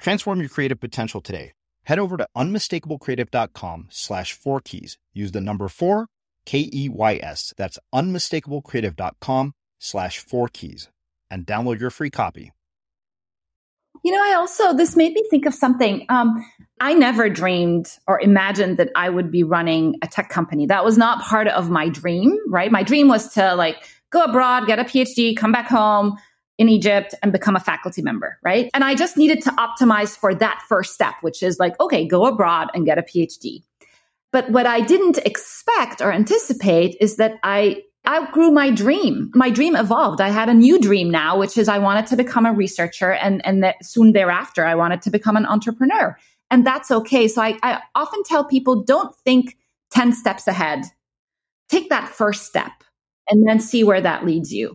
Transform your creative potential today. Head over to unmistakablecreative.com slash four keys. Use the number four, K E Y S. That's unmistakablecreative.com slash four keys and download your free copy. You know, I also, this made me think of something. Um, I never dreamed or imagined that I would be running a tech company. That was not part of my dream, right? My dream was to like go abroad, get a PhD, come back home, in Egypt and become a faculty member, right? And I just needed to optimize for that first step, which is like, okay, go abroad and get a PhD. But what I didn't expect or anticipate is that I outgrew my dream. My dream evolved. I had a new dream now, which is I wanted to become a researcher and, and that soon thereafter, I wanted to become an entrepreneur. And that's okay. So I, I often tell people don't think 10 steps ahead. Take that first step and then see where that leads you.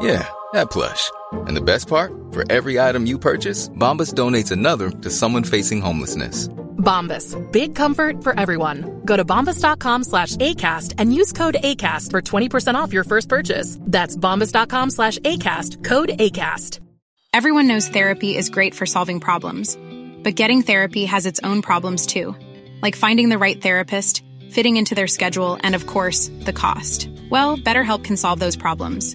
Yeah, that plush. And the best part? For every item you purchase, Bombas donates another to someone facing homelessness. Bombas. Big comfort for everyone. Go to bombas.com slash ACAST and use code ACAST for 20% off your first purchase. That's bombas.com slash ACAST. Code ACAST. Everyone knows therapy is great for solving problems. But getting therapy has its own problems too. Like finding the right therapist, fitting into their schedule, and of course, the cost. Well, BetterHelp can solve those problems.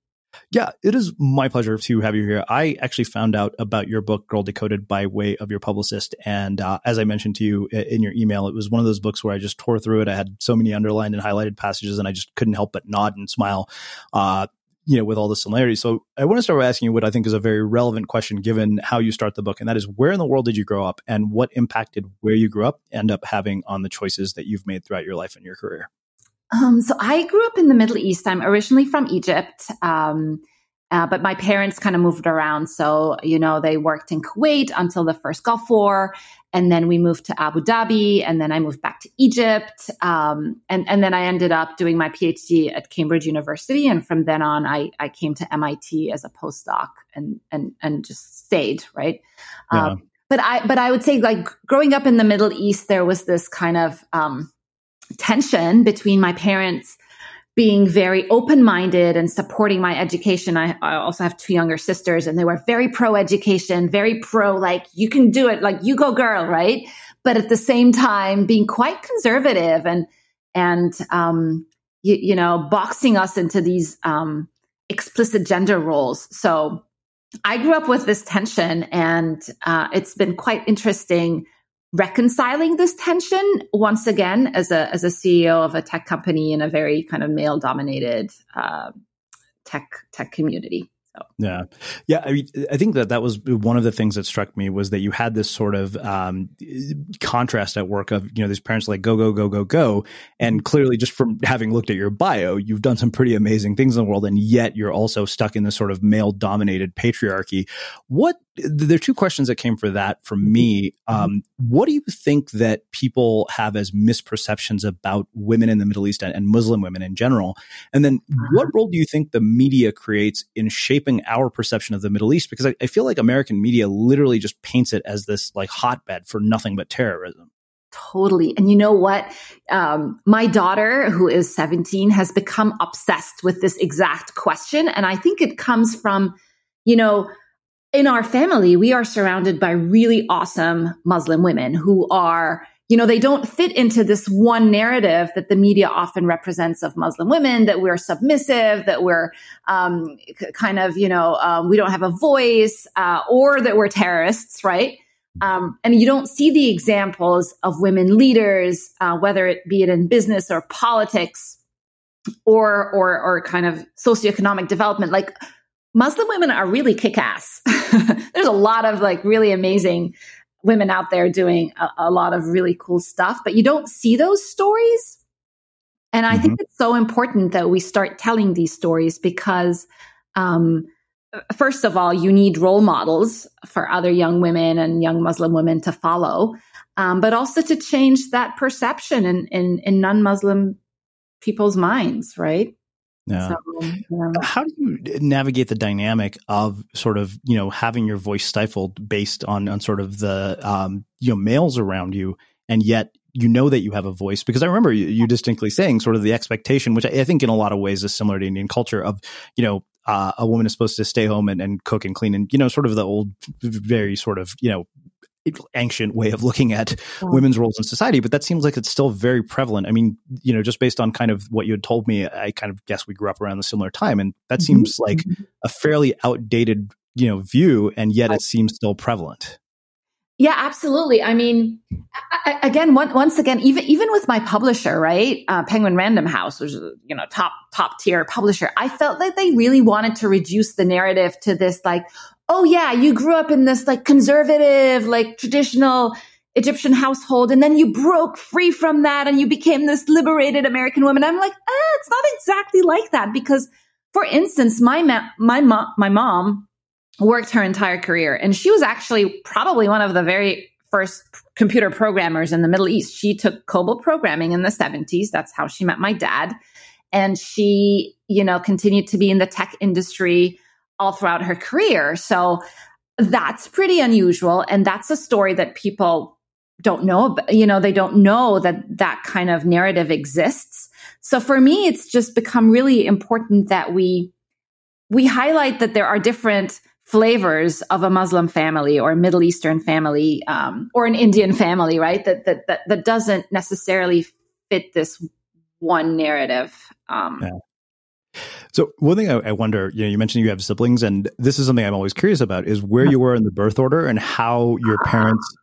Yeah, it is my pleasure to have you here. I actually found out about your book, Girl Decoded, by way of your publicist. And uh, as I mentioned to you in your email, it was one of those books where I just tore through it. I had so many underlined and highlighted passages, and I just couldn't help but nod and smile. Uh, you know, with all the similarities. So I want to start by asking you what I think is a very relevant question given how you start the book. And that is where in the world did you grow up and what impacted where you grew up end up having on the choices that you've made throughout your life and your career? Um, so I grew up in the Middle East. I'm originally from Egypt. Um, uh, but my parents kind of moved around. So, you know, they worked in Kuwait until the first Gulf War. And then we moved to Abu Dhabi. And then I moved back to Egypt. Um, and, and then I ended up doing my PhD at Cambridge University. And from then on, I, I came to MIT as a postdoc and, and, and just stayed, right? Yeah. Um, but I, but I would say like growing up in the Middle East, there was this kind of, um, tension between my parents being very open minded and supporting my education. I, I, also have two younger sisters and they were very pro education, very pro, like, you can do it, like, you go girl, right? But at the same time, being quite conservative and, and, um, you, you know, boxing us into these, um, explicit gender roles. So I grew up with this tension and, uh, it's been quite interesting reconciling this tension once again as a as a CEO of a tech company in a very kind of male dominated uh, tech tech community. So. Yeah, yeah. I mean, I think that that was one of the things that struck me was that you had this sort of um, contrast at work of you know these parents like go go go go go, and clearly just from having looked at your bio, you've done some pretty amazing things in the world, and yet you're also stuck in this sort of male dominated patriarchy. What there are two questions that came for that from me. Mm-hmm. Um, what do you think that people have as misperceptions about women in the Middle East and, and Muslim women in general? And then, what uh-huh. role do you think the media creates in shaping our perception of the Middle East? Because I, I feel like American media literally just paints it as this like hotbed for nothing but terrorism. Totally. And you know what? Um, my daughter, who is 17, has become obsessed with this exact question. And I think it comes from, you know, in our family, we are surrounded by really awesome Muslim women who are, you know, they don't fit into this one narrative that the media often represents of Muslim women, that we're submissive, that we're um, kind of, you know, um, we don't have a voice, uh, or that we're terrorists, right? Um, and you don't see the examples of women leaders, uh, whether it be it in business or politics or, or, or kind of socioeconomic development. Like Muslim women are really kick ass. There's a lot of like really amazing women out there doing a, a, lot of really cool stuff, but you don't see those stories. And I mm-hmm. think it's so important that we start telling these stories because, um, first of all, you need role models for other young women and young Muslim women to follow, um, but also to change that perception in, in, in non Muslim people's minds, right? Yeah. So, yeah. How do you navigate the dynamic of sort of you know having your voice stifled based on on sort of the um, you know males around you, and yet you know that you have a voice because I remember you, you distinctly saying sort of the expectation, which I, I, think in a lot of ways is similar to Indian culture of you know uh, a woman is supposed to stay home and, and cook and clean and you know sort of the old very sort of you know ancient way of looking at women's roles in society, but that seems like it's still very prevalent. I mean, you know, just based on kind of what you had told me, I kind of guess we grew up around a similar time, and that mm-hmm. seems like mm-hmm. a fairly outdated, you know, view, and yet it seems still prevalent. Yeah, absolutely. I mean, I, again, one, once again, even even with my publisher, right, uh, Penguin Random House, which is you know top top tier publisher, I felt that they really wanted to reduce the narrative to this like, oh yeah, you grew up in this like conservative, like traditional Egyptian household, and then you broke free from that and you became this liberated American woman. I'm like, ah, it's not exactly like that because, for instance, my ma- my mom my mom worked her entire career, and she was actually probably one of the very first computer programmers in the Middle East. She took COBOL programming in the 70s. That's how she met my dad. And she, you know, continued to be in the tech industry all throughout her career. So that's pretty unusual. And that's a story that people don't know. You know, they don't know that that kind of narrative exists. So for me, it's just become really important that we, we highlight that there are different flavors of a Muslim family or a Middle Eastern family um, or an Indian family, right? That, that that that doesn't necessarily fit this one narrative. Um, yeah. So one thing I, I, wonder, you know, you mentioned you have siblings, and this is something I'm always curious about: is where you were in the birth order and how your parents'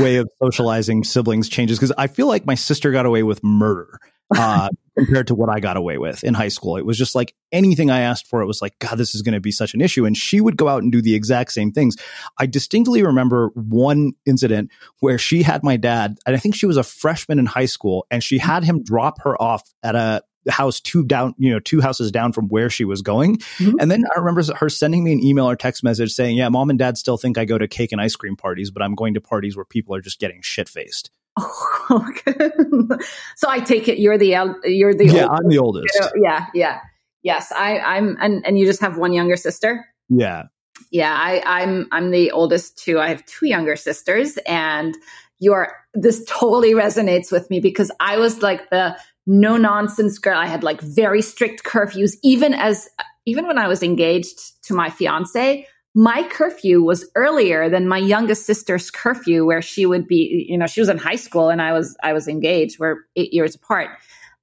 way of socializing siblings changes. Because I feel like my sister got away with murder, uh, compared to what I got away with in high school. It was just like anything I asked for, it was like, God, this is going to be such an issue. And she would go out and do the exact same things. I distinctly remember one incident where she had my dad, and I think she was a freshman in high school, and she had him drop her off at a house two down, you know, two houses down from where she was going. Mm-hmm. And then I remember her sending me an email or text message saying, Yeah, mom and dad still think I go to cake and ice cream parties, but I'm going to parties where people are just getting shit faced. Oh, so I take it you're the you're the yeah oldest. I'm the oldest. Yeah, yeah, yes. I I'm and and you just have one younger sister. Yeah, yeah. I I'm I'm the oldest too. I have two younger sisters, and you are this totally resonates with me because I was like the no nonsense girl. I had like very strict curfews, even as even when I was engaged to my fiance my curfew was earlier than my youngest sister's curfew where she would be you know she was in high school and i was i was engaged. We're eight years apart.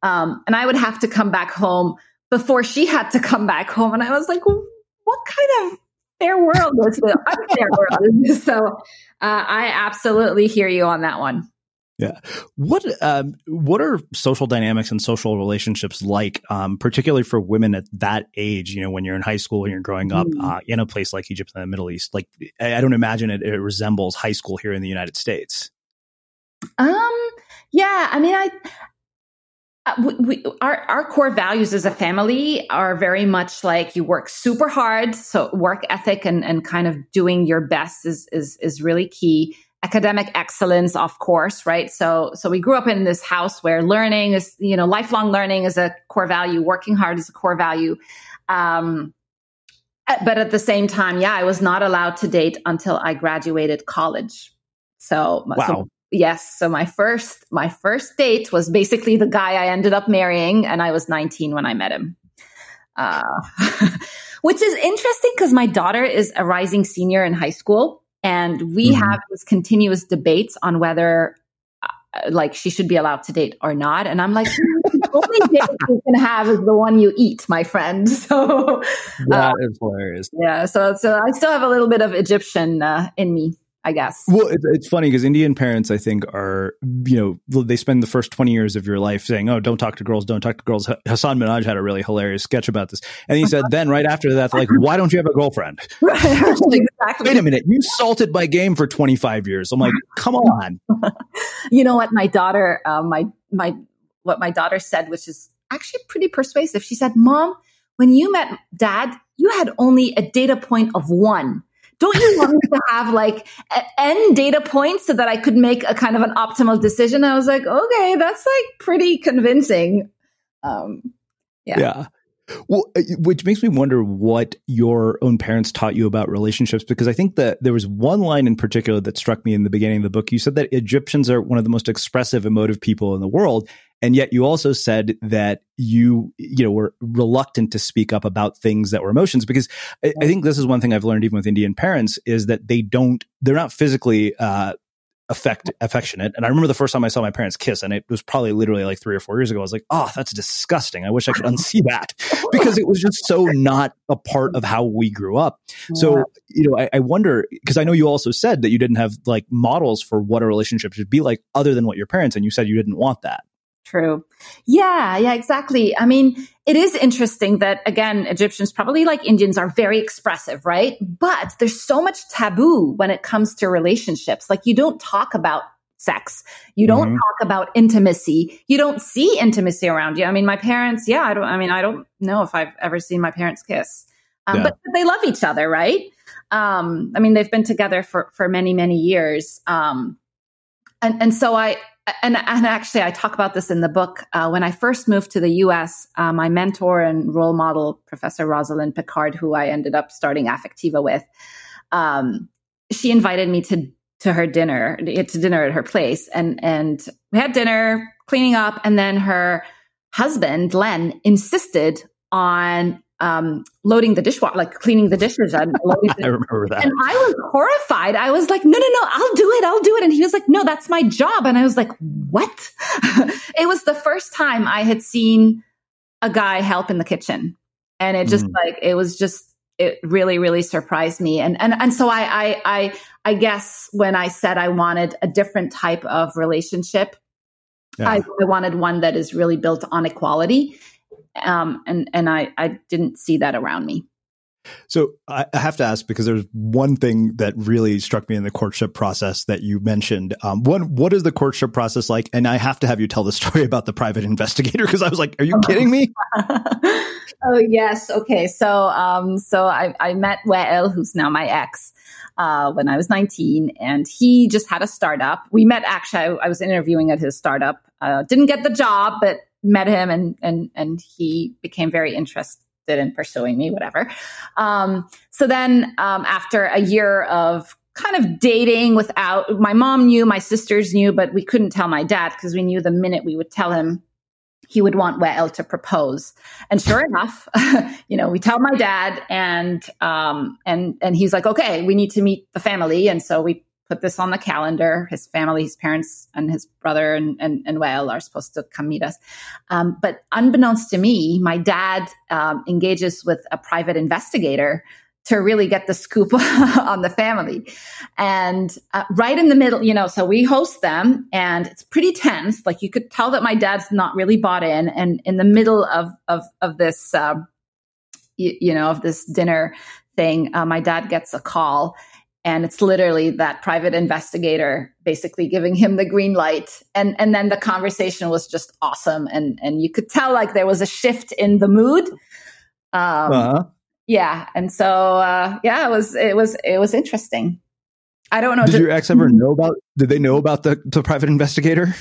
Um, and i would have to come back home before she had to come back home. And i was like what kind of fair world is this? Unfair world is this? So uh, i absolutely hear you on that one yeah. What um, what are social dynamics and social relationships like, um, particularly for women at that age? You know, when you're in high school and you're growing up mm. uh, in a place like Egypt in the Middle East. Like, I, I don't imagine it, it, resembles high school here in the United States. Um. Yeah. I mean, I. Uh, we, we, our our core values as a family are very much like you work super hard. So work ethic and and kind of doing your best is is is really key academic excellence, of course, right? So, so we grew up in this house where learning is, you know, lifelong learning is a core value, working hard is a core value. Um, uh, but at the same time, yeah, I was not allowed to date until I graduated college. So, wow. So, yes. So my first, my first date was basically the guy I ended up marrying, and I was 19 when I met him. Uh, which is interesting because my daughter is a rising senior in high school. And we mm-hmm. have these continuous debates on whether uh, like she should be allowed to date or not. And I'm like, the only date you can have is the one you eat, my friend. So that uh, is hilarious. Yeah. So, so I still have a little bit of Egyptian uh, in me. I guess. Well, it's, it's funny because Indian parents, I think, are you know they spend the first twenty years of your life saying, "Oh, don't talk to girls, don't talk to girls." Hasan Minhaj had a really hilarious sketch about this, and he said, "Then right after that, like, why don't you have a girlfriend?" Exactly. Wait a minute, you salted my game for twenty five years. I'm like, come on. you know what, my daughter, uh, my my what my daughter said, which is actually pretty persuasive. She said, "Mom, when you met Dad, you had only a data point of one." Don't you want to have like n data points so that I could make a kind of an optimal decision? I was like, okay, that's like pretty convincing. Um, yeah. Yeah. Well, uh, which makes me wonder what your own parents taught you about relationships, because I think that there was one line in particular that struck me in the beginning of the book. You said that Egyptians are one of the most expressive, emotive people in the world. And yet you also said that you, you know, were reluctant to speak up about things that were emotions because I, I think this is one thing I've learned even with Indian parents is that they don't, they're not physically, uh, affect affectionate. And I remember the first time I saw my parents kiss, and it was probably literally like three or four years ago. I was like, "Oh, that's disgusting. I wish I could unsee that," because it was just so not a part of how we grew up. So, you know, I, I wonder because I know you also said that you didn't have like models for what a relationship should be like, other than what your parents, and you said you didn't want that. True. Yeah, yeah, exactly. I mean, it is interesting that again, Egyptians probably like Indians are very expressive, right? But there's so much taboo when it comes to relationships. Like you don't talk about sex. You don't mm-hmm. talk about intimacy. You don't see intimacy around you. I mean, my parents, yeah, I don't, I mean, I don't know if I've ever seen my parents kiss, um, yeah. but, but, they love each other, right? Um, I mean, they've been together for, for many, many years. Um, and, and so I, and, and actually I talk about this in the book. Uh, when I first moved to the US, uh, my mentor and role model, Professor Rosalind Picard, who I ended up starting Affectiva with, um, she invited me to to her dinner to dinner at her place and and we had dinner cleaning up and then her husband len insisted on um, loading the dishwasher, like cleaning the dishes. And the- I remember that. And I was horrified. I was like, no, no, no, I'll do it. I'll do it. And he was like, no, that's my job. And I was like, what? it was the first time I had seen a guy help in the kitchen. And it just mm. like, it was just, it really, really surprised me. And, and, and so I, I, I, I guess when I said I wanted a different type of relationship, yeah. I, I wanted one that is really built on equality um, and and I I didn't see that around me. So I have to ask because there's one thing that really struck me in the courtship process that you mentioned. Um, one, what is the courtship process like? And I have to have you tell the story about the private investigator because I was like, "Are you kidding me?" oh yes, okay. So um, so I, I met Wael, who's now my ex, uh, when I was 19, and he just had a startup. We met actually. I, I was interviewing at his startup. Uh, didn't get the job, but met him and and and he became very interested in pursuing me whatever um, so then um, after a year of kind of dating without my mom knew my sisters knew but we couldn't tell my dad because we knew the minute we would tell him he would want Wael to propose. And sure enough, you know, we tell my dad and um and and he's like, okay, we need to meet the family. And so we put this on the calendar. His family, his parents, and his brother and, and, and Wael are supposed to come meet us. Um, but unbeknownst to me, my dad um, engages with a private investigator to really get the scoop on the family. And uh, right in the middle, you know, so we host them and it's pretty tense. Like you could tell that my dad's not really bought in. And in the middle of, of, of this, uh, you, you, know, of this dinner thing, uh, my dad gets a call and it's literally that private investigator basically giving him the green light. And and then the conversation was just awesome. And and you could tell like there was a shift in the mood. Um uh-huh. yeah. And so uh yeah it was it was it was interesting. I don't know did, did your ex ever know about did they know about the the private investigator?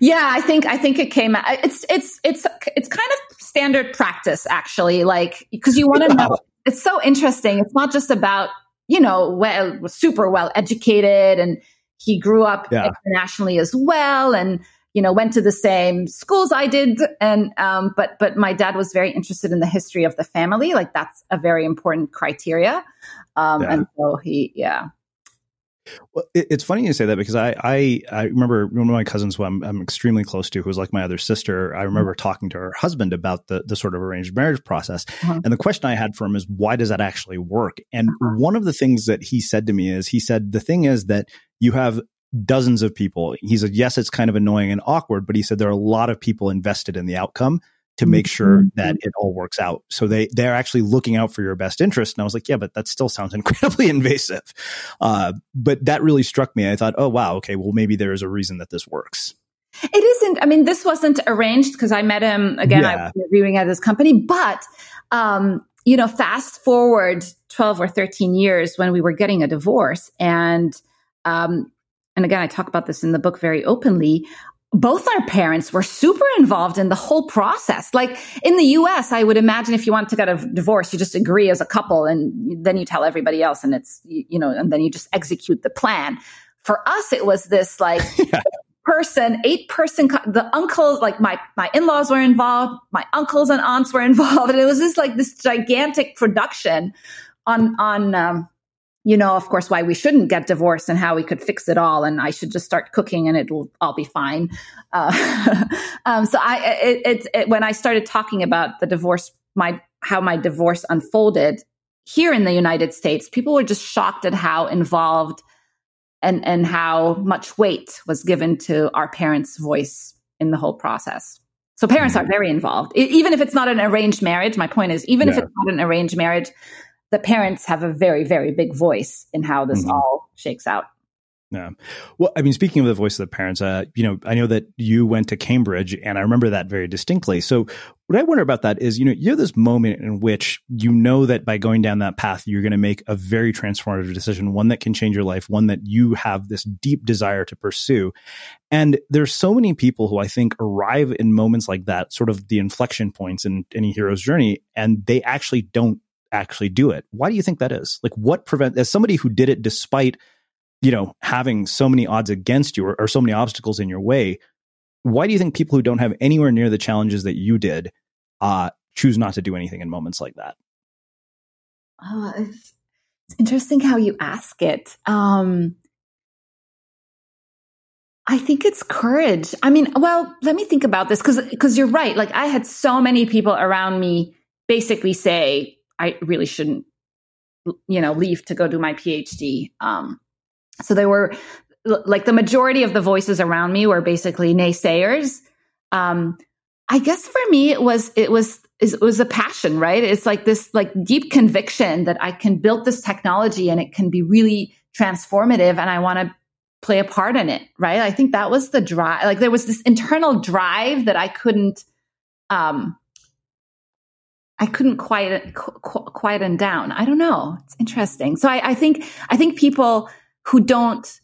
Yeah i think i think it came it's it's it's it's kind of standard practice actually like because you want to know. It's so interesting. It's not just about you know, Wael, was super well educated and he grew up yeah. internationally as well and you know went to the same schools I did and um, but but my dad was very interested in the history of the family like that's a very important criteria um, yeah. and so he yeah well, it's funny you say that because I, I, I remember one of my cousins who I'm, I'm extremely close to, who's like my other sister. I mm-hmm. remember mm-hmm. talking to her husband about the, the sort of arranged marriage process. Mm-hmm. And the question I had for him is, why does that actually work? And mm-hmm. one of the things that he said to me is, he said, the thing is that you have dozens of people. He said, yes, it's kind of annoying and awkward, but he said there are a lot of people invested in the outcome to make sure mm-hmm. that it all works out. So they they're actually looking out for your best interest. And I was like, yeah, but that still sounds incredibly invasive. Uh, but that really struck me. I thought, oh wow, okay, well maybe there is a reason that this works. It isn't. I mean, this wasn't arranged because I met him again. Yeah. I was interviewing at this company, but um, you know, fast forward twelve or thirteen years when we were getting a divorce, and um, and again, I talk about this in the book very openly both our parents were super involved in the whole process. Like in the US, I would imagine if you want to get a divorce, you just agree as a couple and then you tell everybody else and it's, you know, and then you just execute the plan. For us, it was this like yeah. person, eight person, the uncles, like my, my in-laws were involved, my uncles and aunts were involved. And it was just like this gigantic production on, on, um, you know, of course, why we shouldn't get divorced and how we could fix it all. And I should just start cooking and it'll all be fine. Uh, um, so I, it, it, it, when I started talking about the divorce, my, how my divorce unfolded here in the United States, people were just shocked at how involved and, and how much weight was given to our parents' voice in the whole process. So parents are mm-hmm. very involved, even if it's not an arranged marriage. My point is, even yeah. if it's not an arranged marriage, the parents have a very, very big voice in how this mm-hmm. all shakes out. Yeah. Well, I mean, speaking of the voice of the parents, uh, you know, I know that you went to Cambridge and I remember that very distinctly. So what I wonder about that is, you know, you have this moment in which you know that by going down that path, you're going to make a very transformative decision, one that can change your life, one that you have this deep desire to pursue. And there's so many people who I think arrive in moments like that, sort of the inflection points in any hero's journey, and they actually don't actually do it. Why do you think that is? Like what prevent as somebody who did it despite you know, having so many odds against you or, or so many obstacles in your way, why do you think people who don't have anywhere near the challenges that you did uh, choose not to do anything in moments like that? Oh, it's, it's interesting how you ask it. Um, I think it's courage. I mean, well, let me think about this because because you're right. Like I had so many people around me basically say I really shouldn't, you know, leave to go do my PhD. Um, so there were like the majority of the voices around me were basically naysayers. Um, I guess for me, it was, it was, it was a passion, right? It's like this like deep conviction that I can build this technology and it can be really transformative and I want to play a part in it, right? I think that was the drive. Like there was this internal drive that I couldn't, um, I couldn't quiet, qu- quieten down. I don't know. It's interesting. So I, I think, I think people, who don't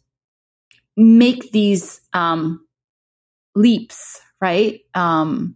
make these um, leaps, right? Um,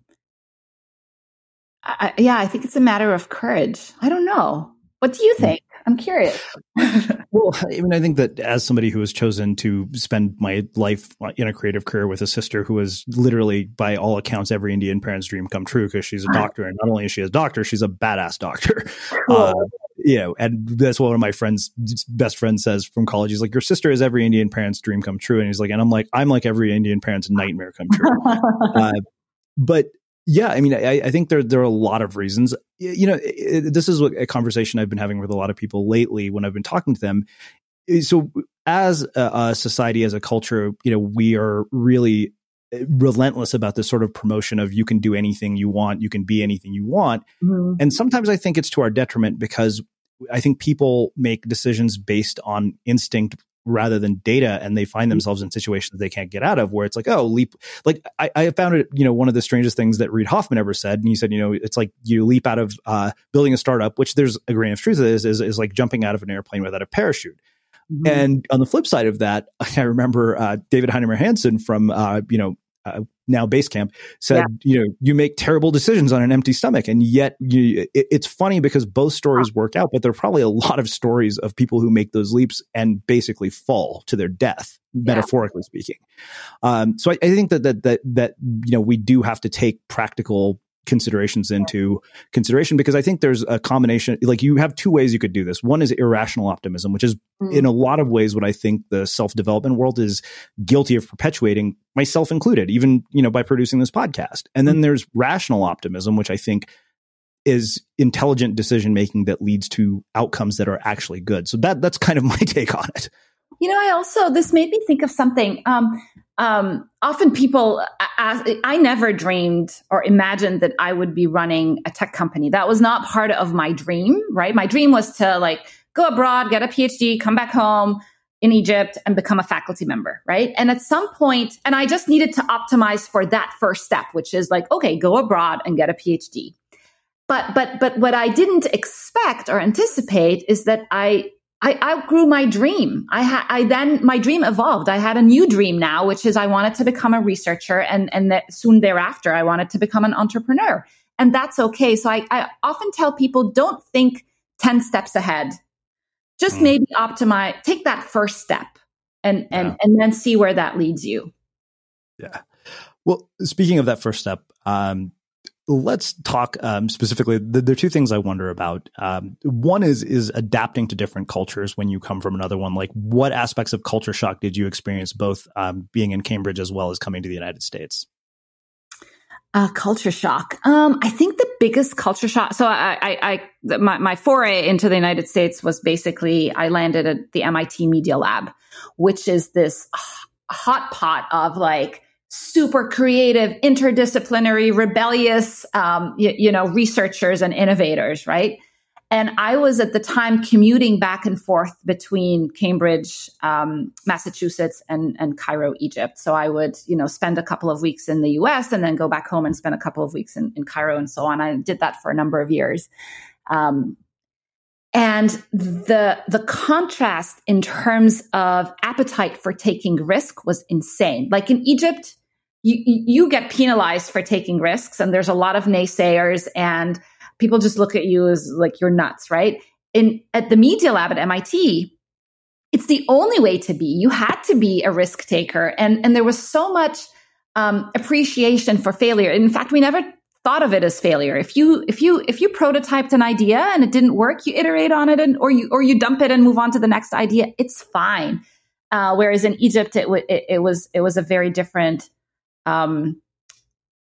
I, yeah, I think it's a matter of courage. I don't know. What do you hmm. think? I'm curious. well, I mean, I think that as somebody who has chosen to spend my life in a creative career with a sister who is literally, by all accounts, every Indian parent's dream come true because she's a doctor, and not only is she a doctor, she's a badass doctor. Cool. Uh, you know, and that's what one of my friends, best friend says from college. He's like, your sister is every Indian parent's dream come true. And he's like, and I'm like, I'm like every Indian parent's nightmare come true. uh, but yeah, I mean, I, I, think there there are a lot of reasons. You know, it, this is a conversation I've been having with a lot of people lately when I've been talking to them. So, as a, a society, as a culture, you know, we are really relentless about this sort of promotion of you can do anything you want, you can be anything you want. Mm-hmm. And sometimes I think it's to our detriment because I think people make decisions based on instinct rather than data and they find mm-hmm. themselves in situations they can't get out of where it's like oh leap like I, I, found it you know one of the strangest things that reid hoffman ever said and he said you know it's like you leap out of uh, building a startup which there's a grain of truth is, is, is like jumping out of an airplane without a parachute mm-hmm. and on the flip side of that i remember uh, david heinemeier hansson from uh, you know uh, now Basecamp said, yeah. you know, you make terrible decisions on an empty stomach. And yet you, it, it's funny because both stories work out, but there are probably a lot of stories of people who make those leaps and basically fall to their death, yeah. metaphorically speaking. Um, so I, I, think that, that, that, that, you know, we do have to take practical considerations into consideration because I think there's a combination like you have two ways you could do this. One is irrational optimism, which is mm. in a lot of ways what I think the self-development world is guilty of perpetuating, myself included, even, you know, by producing this podcast. And then mm. there's rational optimism, which I think is intelligent decision making that leads to outcomes that are actually good. So that that's kind of my take on it. You know, I also this made me think of something. Um, um, often people ask, I never dreamed or imagined that I would be running a tech company. That was not part of my dream, right? My dream was to like go abroad, get a PhD, come back home in Egypt and become a faculty member, right? And at some point, and I just needed to optimize for that first step, which is like, okay, go abroad and get a PhD. But, but, but what I didn't expect or anticipate is that I I outgrew my dream. I had, I then, my dream evolved. I had a new dream now, which is I wanted to become a researcher and, and that soon thereafter, I wanted to become an entrepreneur. And that's okay. So I, I often tell people don't think 10 steps ahead. Just mm. maybe optimize, take that first step and, and, yeah. and then see where that leads you. Yeah. Well, speaking of that first step, um, let's talk um, specifically. There are two things I wonder about. Um, one is is adapting to different cultures when you come from another one. Like, what aspects of culture shock did you experience, both um, being in Cambridge as well as coming to the United States? Uh, culture shock. Um, I think the biggest culture shock. So I, I, I my, my foray into the United States was basically I landed at the MIT Media Lab, which is this hot pot of like super creative, interdisciplinary, rebellious, um, you, you know, researchers and innovators, right? And I was at the time commuting back and forth between Cambridge, um, Massachusetts, and, and Cairo, Egypt. So I would, you know, spend a couple of weeks in the US and then go back home and spend a couple of weeks in, in Cairo and so on. I did that for a number of years. Um, and the the contrast in terms of appetite for taking risk was insane. Like in Egypt, you you get penalized for taking risks, and there's a lot of naysayers and people just look at you as like you're nuts, right? In at the Media Lab at MIT, it's the only way to be. You had to be a risk taker, and and there was so much um, appreciation for failure. In fact, we never thought of it as failure. If you if you if you prototyped an idea and it didn't work, you iterate on it, and or you or you dump it and move on to the next idea. It's fine. Uh, whereas in Egypt, it, w- it, it was it was a very different um,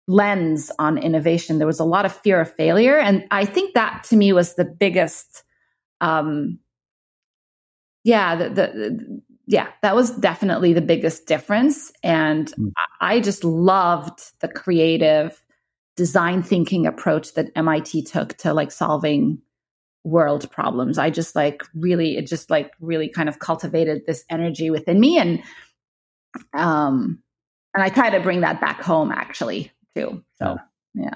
lens on innovation. There was a lot of fear of failure. And I think that to me was the biggest, um, yeah, the, the, the yeah, that was definitely the biggest difference. And mm. I just loved the creative design thinking approach that MIT took to like solving world problems. I just like really, it just like really kind of cultivated this energy within me. And, um, and I try to bring that back home actually too. So, yeah.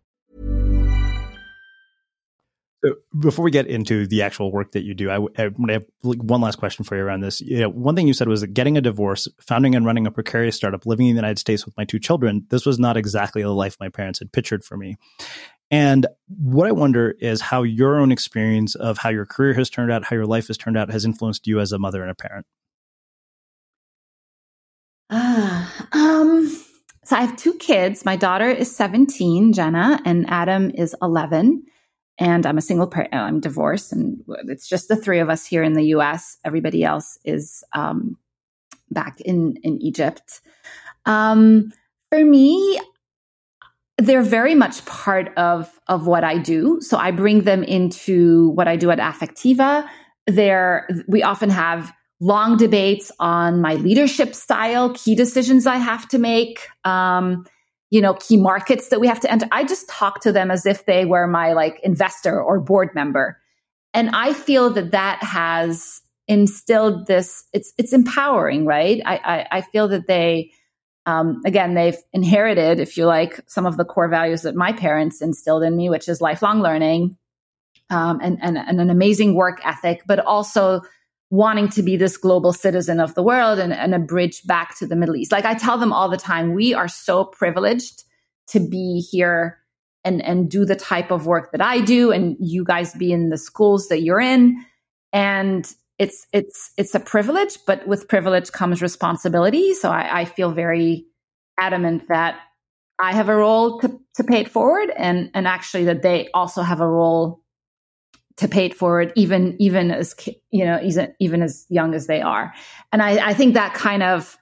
Before we get into the actual work that you do, I, I have one last question for you around this. You know, one thing you said was that getting a divorce, founding and running a precarious startup, living in the United States with my two children, this was not exactly the life my parents had pictured for me. And what I wonder is how your own experience of how your career has turned out, how your life has turned out, has influenced you as a mother and a parent. Ah, uh, um, so I have two kids. My daughter is 17, Jenna, and Adam is 11 and I'm a single parent. I'm divorced, and it's just the three of us here in the U.S. Everybody else is um, back in in Egypt. Um, for me, they're very much part of of what I do. So I bring them into what I do at Affectiva. There, we often have long debates on my leadership style, key decisions I have to make. Um, you know, key markets that we have to enter. I just talk to them as if they were my like investor or board member. And I feel that that has instilled this, it's, it's empowering, right? I, I, I feel that they, um, again, they've inherited, if you like, some of the core values that my parents instilled in me, which is lifelong learning um, and, and, and an amazing work ethic, but also wanting to be this global citizen of the world and, and a bridge back to the Middle East. Like I tell them all the time, we are so privileged to be here and, and do the type of work that I do, and you guys be in the schools that you're in. And it's it's it's a privilege, but with privilege comes responsibility. So I, I feel very adamant that I have a role to, to pay it forward and and actually that they also have a role to pay for it forward, even even as you know, even even as young as they are. And I, I think that kind of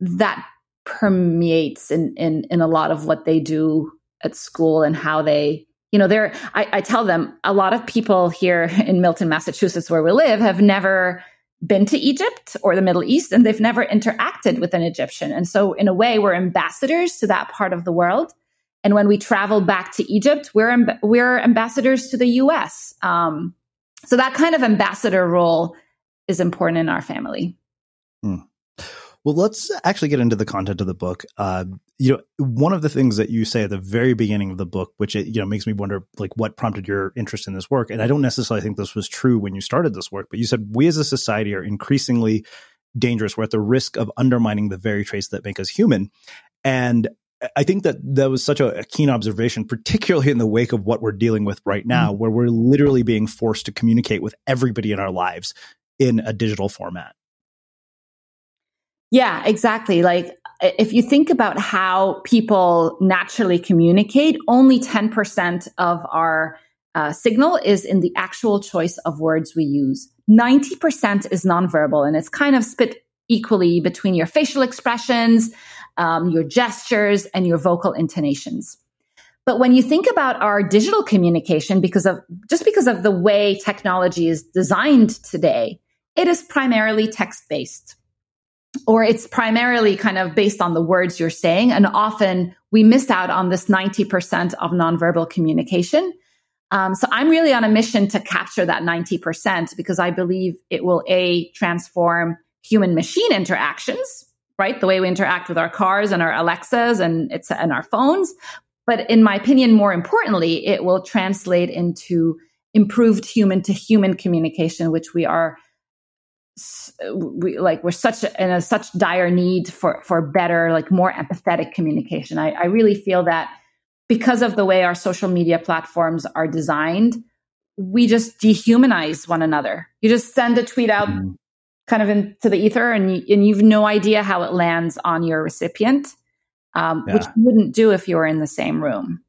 that permeates in, in in a lot of what they do at school and how they you know they're I, I tell them a lot of people here in milton massachusetts where we live have never been to egypt or the middle east and they've never interacted with an egyptian and so in a way we're ambassadors to that part of the world and when we travel back to Egypt, we're amb- we're ambassadors to the U.S. Um, so that kind of ambassador role is important in our family. Hmm. Well, let's actually get into the content of the book. Uh, you know, one of the things that you say at the very beginning of the book, which it, you know makes me wonder, like, what prompted your interest in this work? And I don't necessarily think this was true when you started this work, but you said we as a society are increasingly dangerous. We're at the risk of undermining the very traits that make us human. And I think that that was such a, a, keen observation, particularly in the wake of what we're dealing with right now, mm-hmm. where we're literally being forced to communicate with everybody in our lives in a digital format. Yeah, exactly. Like if you think about how people naturally communicate, only 10% of our uh, signal is in the actual choice of words we use. 90% is nonverbal and it's kind of split equally between your facial expressions, um, your gestures, and your vocal intonations. But when you think about our digital communication, because of just because of the way technology is designed today, it is primarily text based or it's primarily kind of based on the words you're saying. And often we miss out on this 90% of nonverbal communication. Um, so I'm really on a mission to capture that 90% because I believe it will A, transform human machine interactions, right? The way we interact with our cars and our Alexas and it's and our phones. But in my opinion, more importantly, it will translate into improved human to human communication, which we are we like we're such in a such dire need for for better, like more empathetic communication. I, I really feel that because of the way our social media platforms are designed, we just dehumanize one another. You just send a tweet out, mm kind of into the ether and, you, and you've no idea how it lands on your recipient, um, yeah. which you wouldn't do if you were in the same room.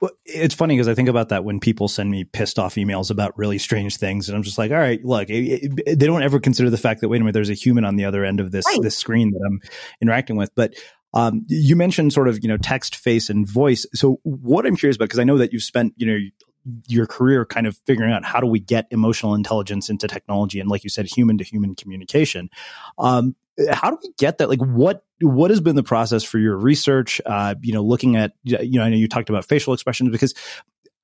Well, it's funny because I think about that when people send me pissed off emails about really strange things, and I'm just like, all right, look, it, it, they don't ever consider the fact that wait a minute, there's a human on the other end of this right. this screen that I'm interacting with. But um, you mentioned sort of you know text, face, and voice. So what I'm curious about because I know that you've spent you know your career kind of figuring out how do we get emotional intelligence into technology and like you said human to human communication. Um, how do we get that? Like what what has been the process for your research? Uh, you know looking at you know i know you talked about facial expressions because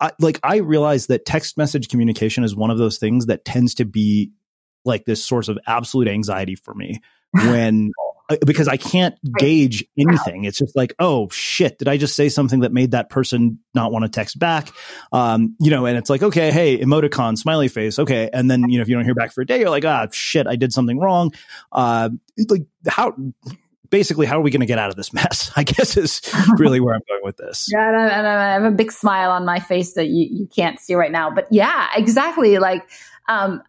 I, like i realize that text message communication is one of those things that tends to be like this source of absolute anxiety for me when because I can't gauge anything. It's just like, oh shit, did I just say something that made that person not want to text back? Um, you know, and it's like, okay, hey, emoticon, smiley face, okay, and then you know if you don't hear back for a day, you're like, ah, shit, I did something wrong. Uh, like how. Basically, how are we going to get out of this mess? I guess is really where I'm going with this. Yeah, and I, and I have a big smile on my face that you, you can't see right now. But yeah, exactly. Like, um,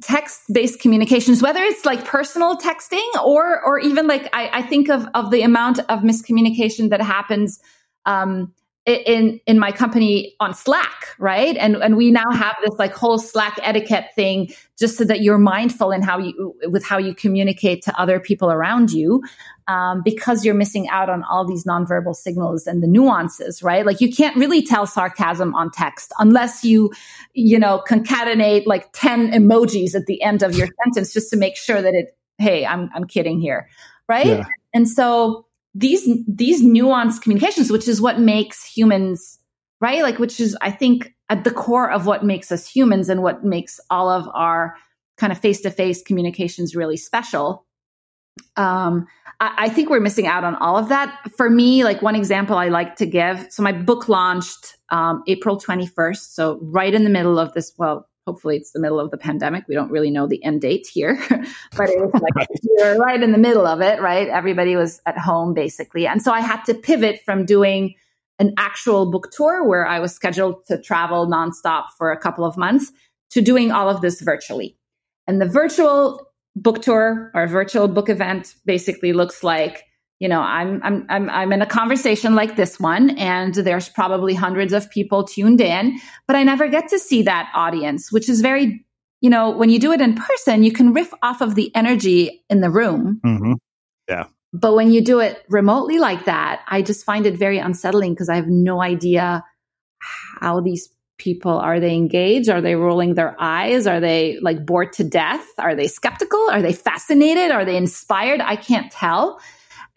text based communications, whether it's like personal texting or, or even like I, I think of, of the amount of miscommunication that happens, um, in in my company on Slack, right? And and we now have this like whole Slack etiquette thing, just so that you're mindful in how you with how you communicate to other people around you, um, because you're missing out on all these nonverbal signals and the nuances, right? Like you can't really tell sarcasm on text unless you, you know, concatenate like ten emojis at the end of your sentence just to make sure that it. Hey, I'm I'm kidding here, right? Yeah. And so these these nuanced communications, which is what makes humans right, like which is I think at the core of what makes us humans and what makes all of our kind of face to face communications really special. Um, I, I, think we're missing out on all of that. For me, like one example I like to give. So my book launched um, April 21st. So right in the middle of this, well, hopefully it's the middle of the pandemic. We don't really know the end date here, but it was like you're right in the middle of it, right? Everybody was at home basically. And so I had to pivot from doing an actual book tour where I was scheduled to travel nonstop for a couple of months to doing all of this virtually. And the virtual book tour or virtual book event basically looks like you know I'm, I'm i'm i'm in a conversation like this one and there's probably hundreds of people tuned in but i never get to see that audience which is very you know when you do it in person you can riff off of the energy in the room. Mm-hmm. yeah. But when you do it remotely like that i just find it very unsettling because i have no idea how these people are they engaged? Are they rolling their eyes? Are they like bored to death? Are they skeptical? Are they fascinated? Are they inspired? I can't tell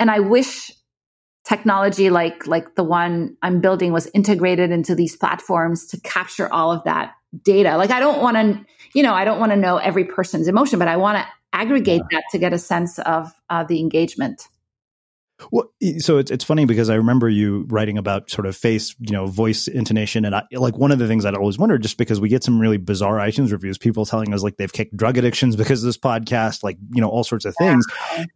and i wish technology like like the one i'm building was integrated into these platforms to capture all of that data. Like i don't want to you know i don't want to know every person's emotion but i want to aggregate that to get a sense of uh, the engagement well, so it's it's funny because I remember you writing about sort of face, you know, voice intonation, and I, like one of the things I'd always wondered, just because we get some really bizarre iTunes reviews, people telling us like they've kicked drug addictions because of this podcast, like you know, all sorts of things.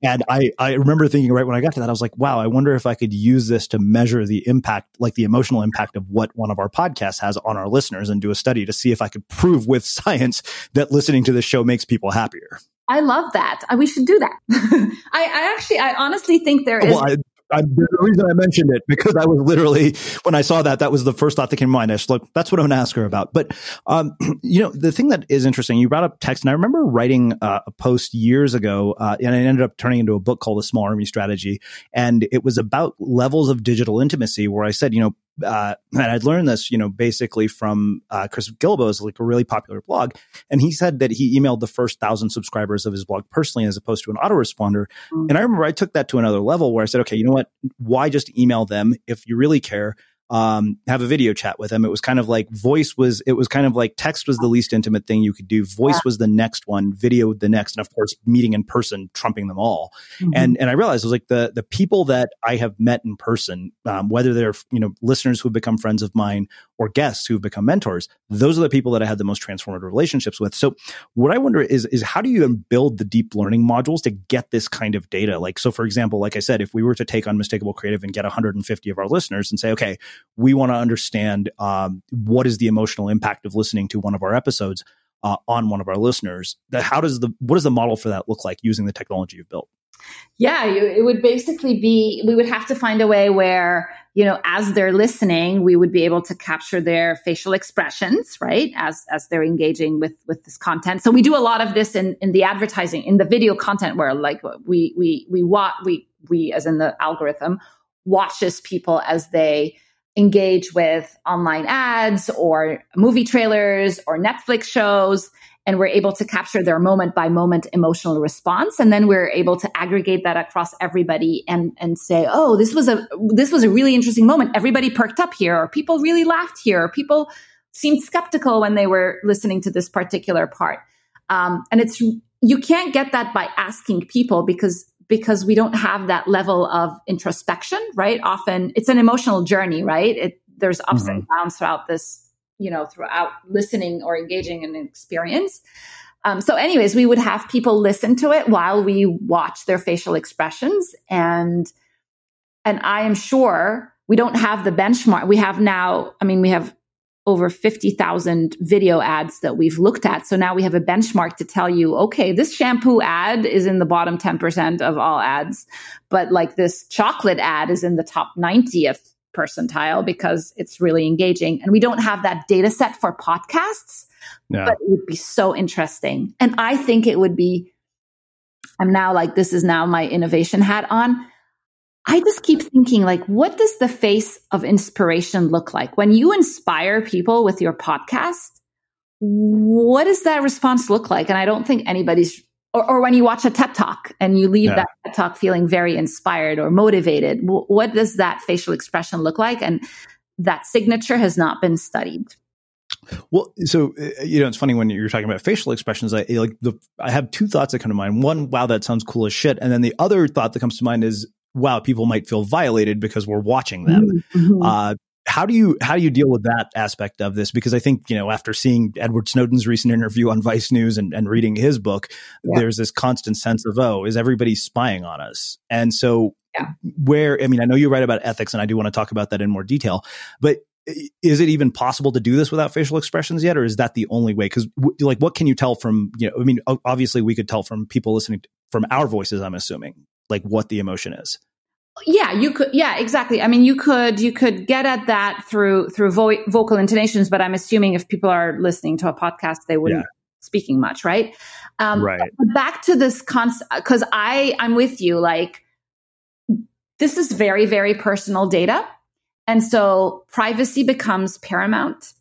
And I I remember thinking right when I got to that, I was like, wow, I wonder if I could use this to measure the impact, like the emotional impact of what one of our podcasts has on our listeners, and do a study to see if I could prove with science that listening to this show makes people happier. I love that. We should do that. I, I, actually, I honestly think there is. Well, I, I, the reason I mentioned it because I was literally when I saw that that was the first thought that came to mind. I just look, that's what I'm going to ask her about. But um, you know, the thing that is interesting, you brought up text, and I remember writing uh, a post years ago, uh, and it ended up turning into a book called The Small Army Strategy, and it was about levels of digital intimacy, where I said, you know, uh, and I'd learned this, you know, basically from uh, Chris Guillebeau's like a really popular blog, and he said that he emailed the first thousand subscribers of his blog personally, as opposed to an autoresponder. Mm-hmm. And I remember I took that to another level where I said, okay, you know what? Why just email them if you really care? Um, have a video chat with them. It was kind of like voice was, it was kind of like text was the least intimate thing you could do. Voice was the next one, video the next, and of course, meeting in person, trumping them all. Mm-hmm. And, and I realized it was like the, the people that I have met in person, um, whether they're, you know, listeners who have become friends of mine or guests who have become mentors, those are the people that I had the most transformative relationships with. So what I wonder is, is how do you build the deep learning modules to get this kind of data? Like, so for example, like I said, if we were to take unmistakable creative and get 150 of our listeners and say, okay, we want to understand um, what is the emotional impact of listening to one of our episodes uh, on one of our listeners. How does the what does the model for that look like using the technology you've built? Yeah, it would basically be we would have to find a way where you know as they're listening, we would be able to capture their facial expressions, right? As as they're engaging with with this content. So we do a lot of this in in the advertising, in the video content, where like we we we watch we we as in the algorithm watches people as they engage with online ads or movie trailers or Netflix shows. And we're able to capture their moment by moment emotional response. And then we're able to aggregate that across everybody and, and say, oh, this was a, this was a really interesting moment. Everybody perked up here, or people really laughed here, or people seemed skeptical when they were listening to this particular part. Um, and it's, you can't get that by asking people because because we don't have that level of introspection, right? Often it's an emotional journey, right? It, there's ups mm-hmm. and downs throughout this, you know, throughout listening or engaging in an experience. Um, so, anyways, we would have people listen to it while we watch their facial expressions, and and I am sure we don't have the benchmark. We have now. I mean, we have over 50,000 video ads that we've looked at. So now we have a benchmark to tell you, okay, this shampoo ad is in the bottom 10% of all ads, but like this chocolate ad is in the top 90th percentile because it's really engaging. And we don't have that data set for podcasts, yeah. but it would be so interesting. And I think it would be, I'm now like, this is now my innovation hat on. I just keep thinking, like, what does the face of inspiration look like? When you inspire people with your podcast, what does that response look like? And I don't think anybody's or, or when you watch a TED talk and you leave Yeah. that TED talk feeling very inspired or motivated, wh- what does that facial expression look like? And that signature has not been studied. Well, so uh, you know, it's funny when you're talking about facial expressions. I like the I have two thoughts that come to mind. One, wow, that sounds cool as shit, and then the other thought that comes to mind is, wow, people might feel violated because we're watching them. Mhm. Uh, how do you how do you deal with that aspect of this? Because I think you know, after seeing Edward Snowden's recent interview on Vice News and, and reading his book, Yeah. there's this constant sense of oh, is everybody spying on us? And so, Yeah. where I mean, I know you write about ethics, and I do want to talk about that in more detail, but is it even possible to do this without facial expressions yet, or is that the only way? Because w- like, what can you tell from you know? I mean, obviously, we could tell from people listening to, from our voices. I'm assuming like what the emotion is. yeah you could yeah exactly i mean you could you could get at that through through vo- vocal intonations but i'm assuming if people are listening to a podcast they wouldn't Yeah. speaking much right um Right. back to this concept because i i'm with you like this is very very personal data and so privacy becomes paramount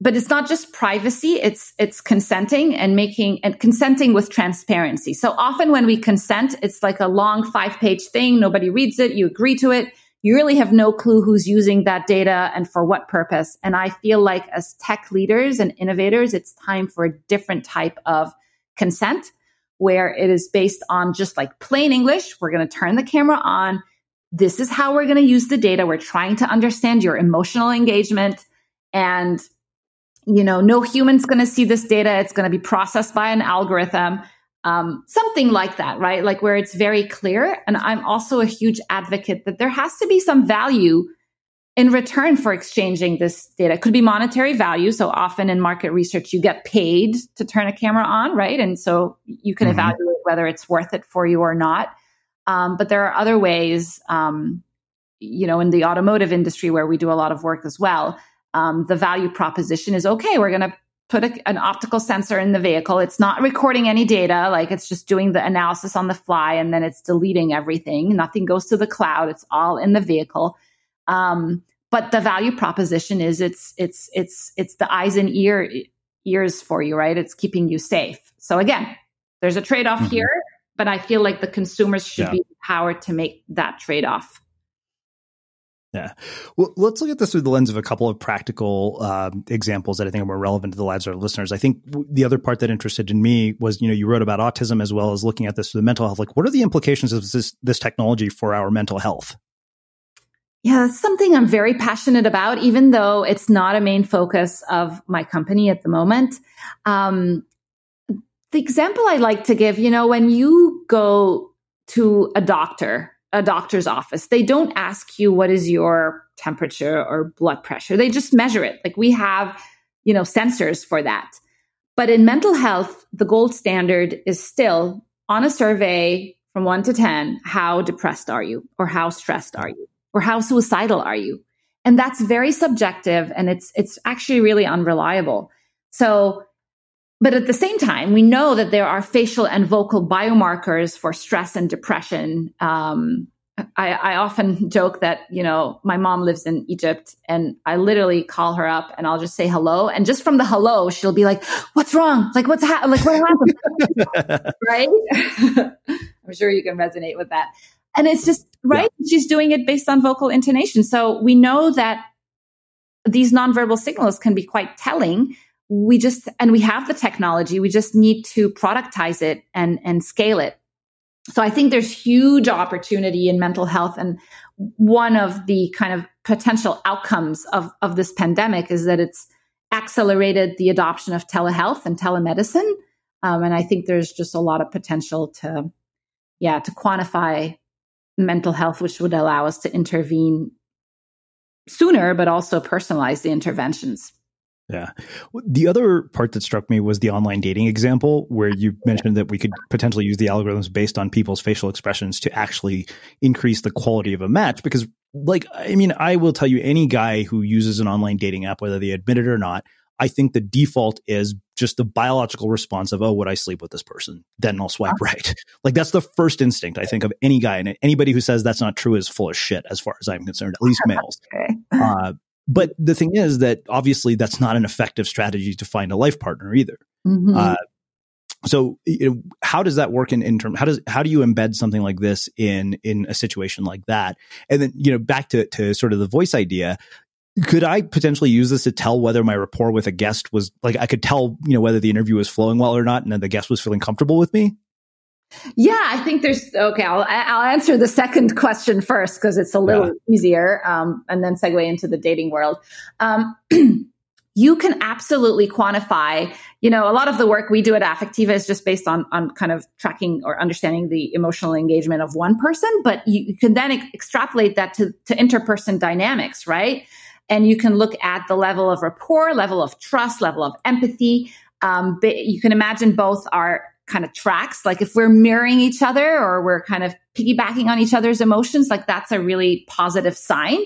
but it's not just privacy it's it's consenting and making and consenting with transparency. So often when we consent it's like a long five page thing. Nobody reads it. You agree to it. You really have no clue who's using that data and for what purpose. And i feel like as tech leaders and innovators it's time for a different type of consent where it is based on just like plain english. We're going to turn the camera on. This is how we're going to use the data. We're trying to understand your emotional engagement. And you know, no human's going to see this data. It's going to be processed by an algorithm, um, something like that, right? Like where it's very clear. And I'm also a huge advocate that there has to be some value in return for exchanging this data. It could be monetary value. So often in market research, you get paid to turn a camera on, right? And so you can Mhm. evaluate whether it's worth it for you or not. Um, but there are other ways, um, you know, in the automotive industry where we do a lot of work as well um, the value proposition is okay, we're going to put a, an optical sensor in the vehicle. It's not recording any data, like it's just doing the analysis on the fly and then it's deleting everything. Nothing goes to the cloud. It's all in the vehicle. Um, but the value proposition is it's it's it's it's the eyes and ear ears for you, right? It's keeping you safe. So again, there's a trade off Mhm. here, but I feel like the consumers should Yeah. be empowered to make that trade off. Yeah. Well, let's look at this through the lens of a couple of practical um, examples that I think are more relevant to the lives of our listeners. I think the other part that interested in me was, you know, you wrote about autism as well as looking at this through the mental health. Like, what are the implications of this this technology for our mental health? Yeah, that's something I'm very passionate about, even though it's not a main focus of my company at the moment. Um, the example I like to give, you know, when you go to a doctor, a doctor's office, they don't ask you what is your temperature or blood pressure. They just measure it. Like we have, you know, sensors for that. But in mental health, the gold standard is still on a survey from one to 10, how depressed are you or how stressed are you? or how suicidal are you and that's very subjective and it's it's actually really unreliable so but at the same time we know that there are facial and vocal biomarkers for stress and depression. Um, I, I often joke that you know my mom lives in egypt and i literally call her up and i'll just say hello. And just from the hello she'll be like what's wrong? Like what's ha- like what happened? Right? I'm sure you can resonate with that. And it's just right? She's doing it based on vocal intonation. So we know that these nonverbal signals can be quite telling we just and we have the technology we just need to productize it and and scale it so i think there's huge opportunity in mental health and one of the kind of potential outcomes of of this pandemic is that it's accelerated the adoption of telehealth and telemedicine um, and i think there's just a lot of potential to yeah to quantify mental health, which would allow us to intervene sooner, but also personalize the interventions. Yeah. The other part that struck me was the online dating example, where you mentioned that we could potentially use the algorithms based on people's facial expressions to actually increase the quality of a match. Because, like, I mean, I will tell you, any guy who uses an online dating app, whether they admit it or not, I think the default is just the biological response of, oh, would I sleep with this person? Then I'll swipe right. Like that's the first instinct I think of any guy. And anybody who says that's not true is full of shit as far as I'm concerned, at least males. Okay. Uh, but the thing is that obviously that's not an effective strategy to find a life partner either. Mhm. Uh, so you know, how does that work in, in term how does how do you embed something like this in in a situation like that and then you know back to to sort of the voice idea could i potentially use this to tell whether my rapport with a guest was like i could tell you know whether the interview was flowing well or not and then the guest was feeling comfortable with me yeah, I think there's okay. I'll I'll answer the second question first because it's a little yeah. easier, um, and then segue into the dating world. Um, you can absolutely quantify you know a lot of the work we do at affectiva is just based on on kind of tracking or understanding the emotional engagement of one person but you, you can then ex- extrapolate that to, to interperson dynamics right and you can look at the level of rapport level of trust level of empathy um, you can imagine both are kind of tracks like if we're mirroring each other or we're kind of piggybacking on each other's emotions like that's a really positive sign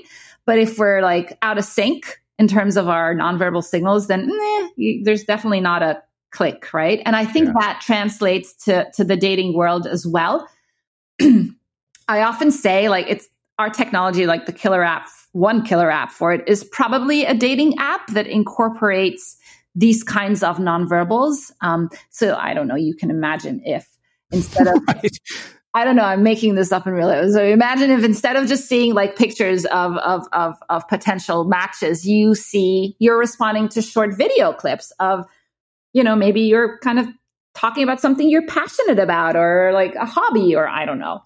but if we're like out of sync in terms of our nonverbal signals, then you, there's definitely not a click, right? And I think yeah. that translates to to the dating world as well. I often say like it's our technology, like the killer app, one killer app for it is probably a dating app that incorporates these kinds of nonverbals. Um, so I don't know. You can imagine if instead of right. I don't know. I'm making this up in real life. So imagine if instead of just seeing like pictures of, of, of, of potential matches, you see, you're responding to short video clips of, you know, maybe you're kind of talking about something you're passionate about or like a hobby or I don't know.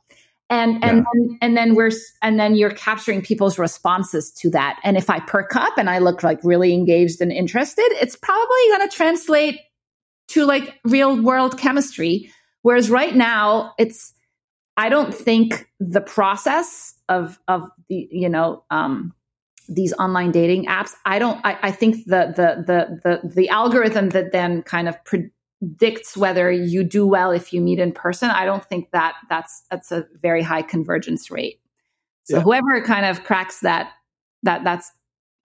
And, and, yeah. and, and then we're, and then you're capturing people's responses to that. And if I perk up and I look like really engaged and interested, it's probably going to translate to like real world chemistry. Whereas right now it's, I don't think the process of of the you know um, these online dating apps. I don't. I, I think the, the the the the algorithm that then kind of predicts whether you do well if you meet in person. I don't think that that's that's a very high convergence rate. So yeah. whoever kind of cracks that that that's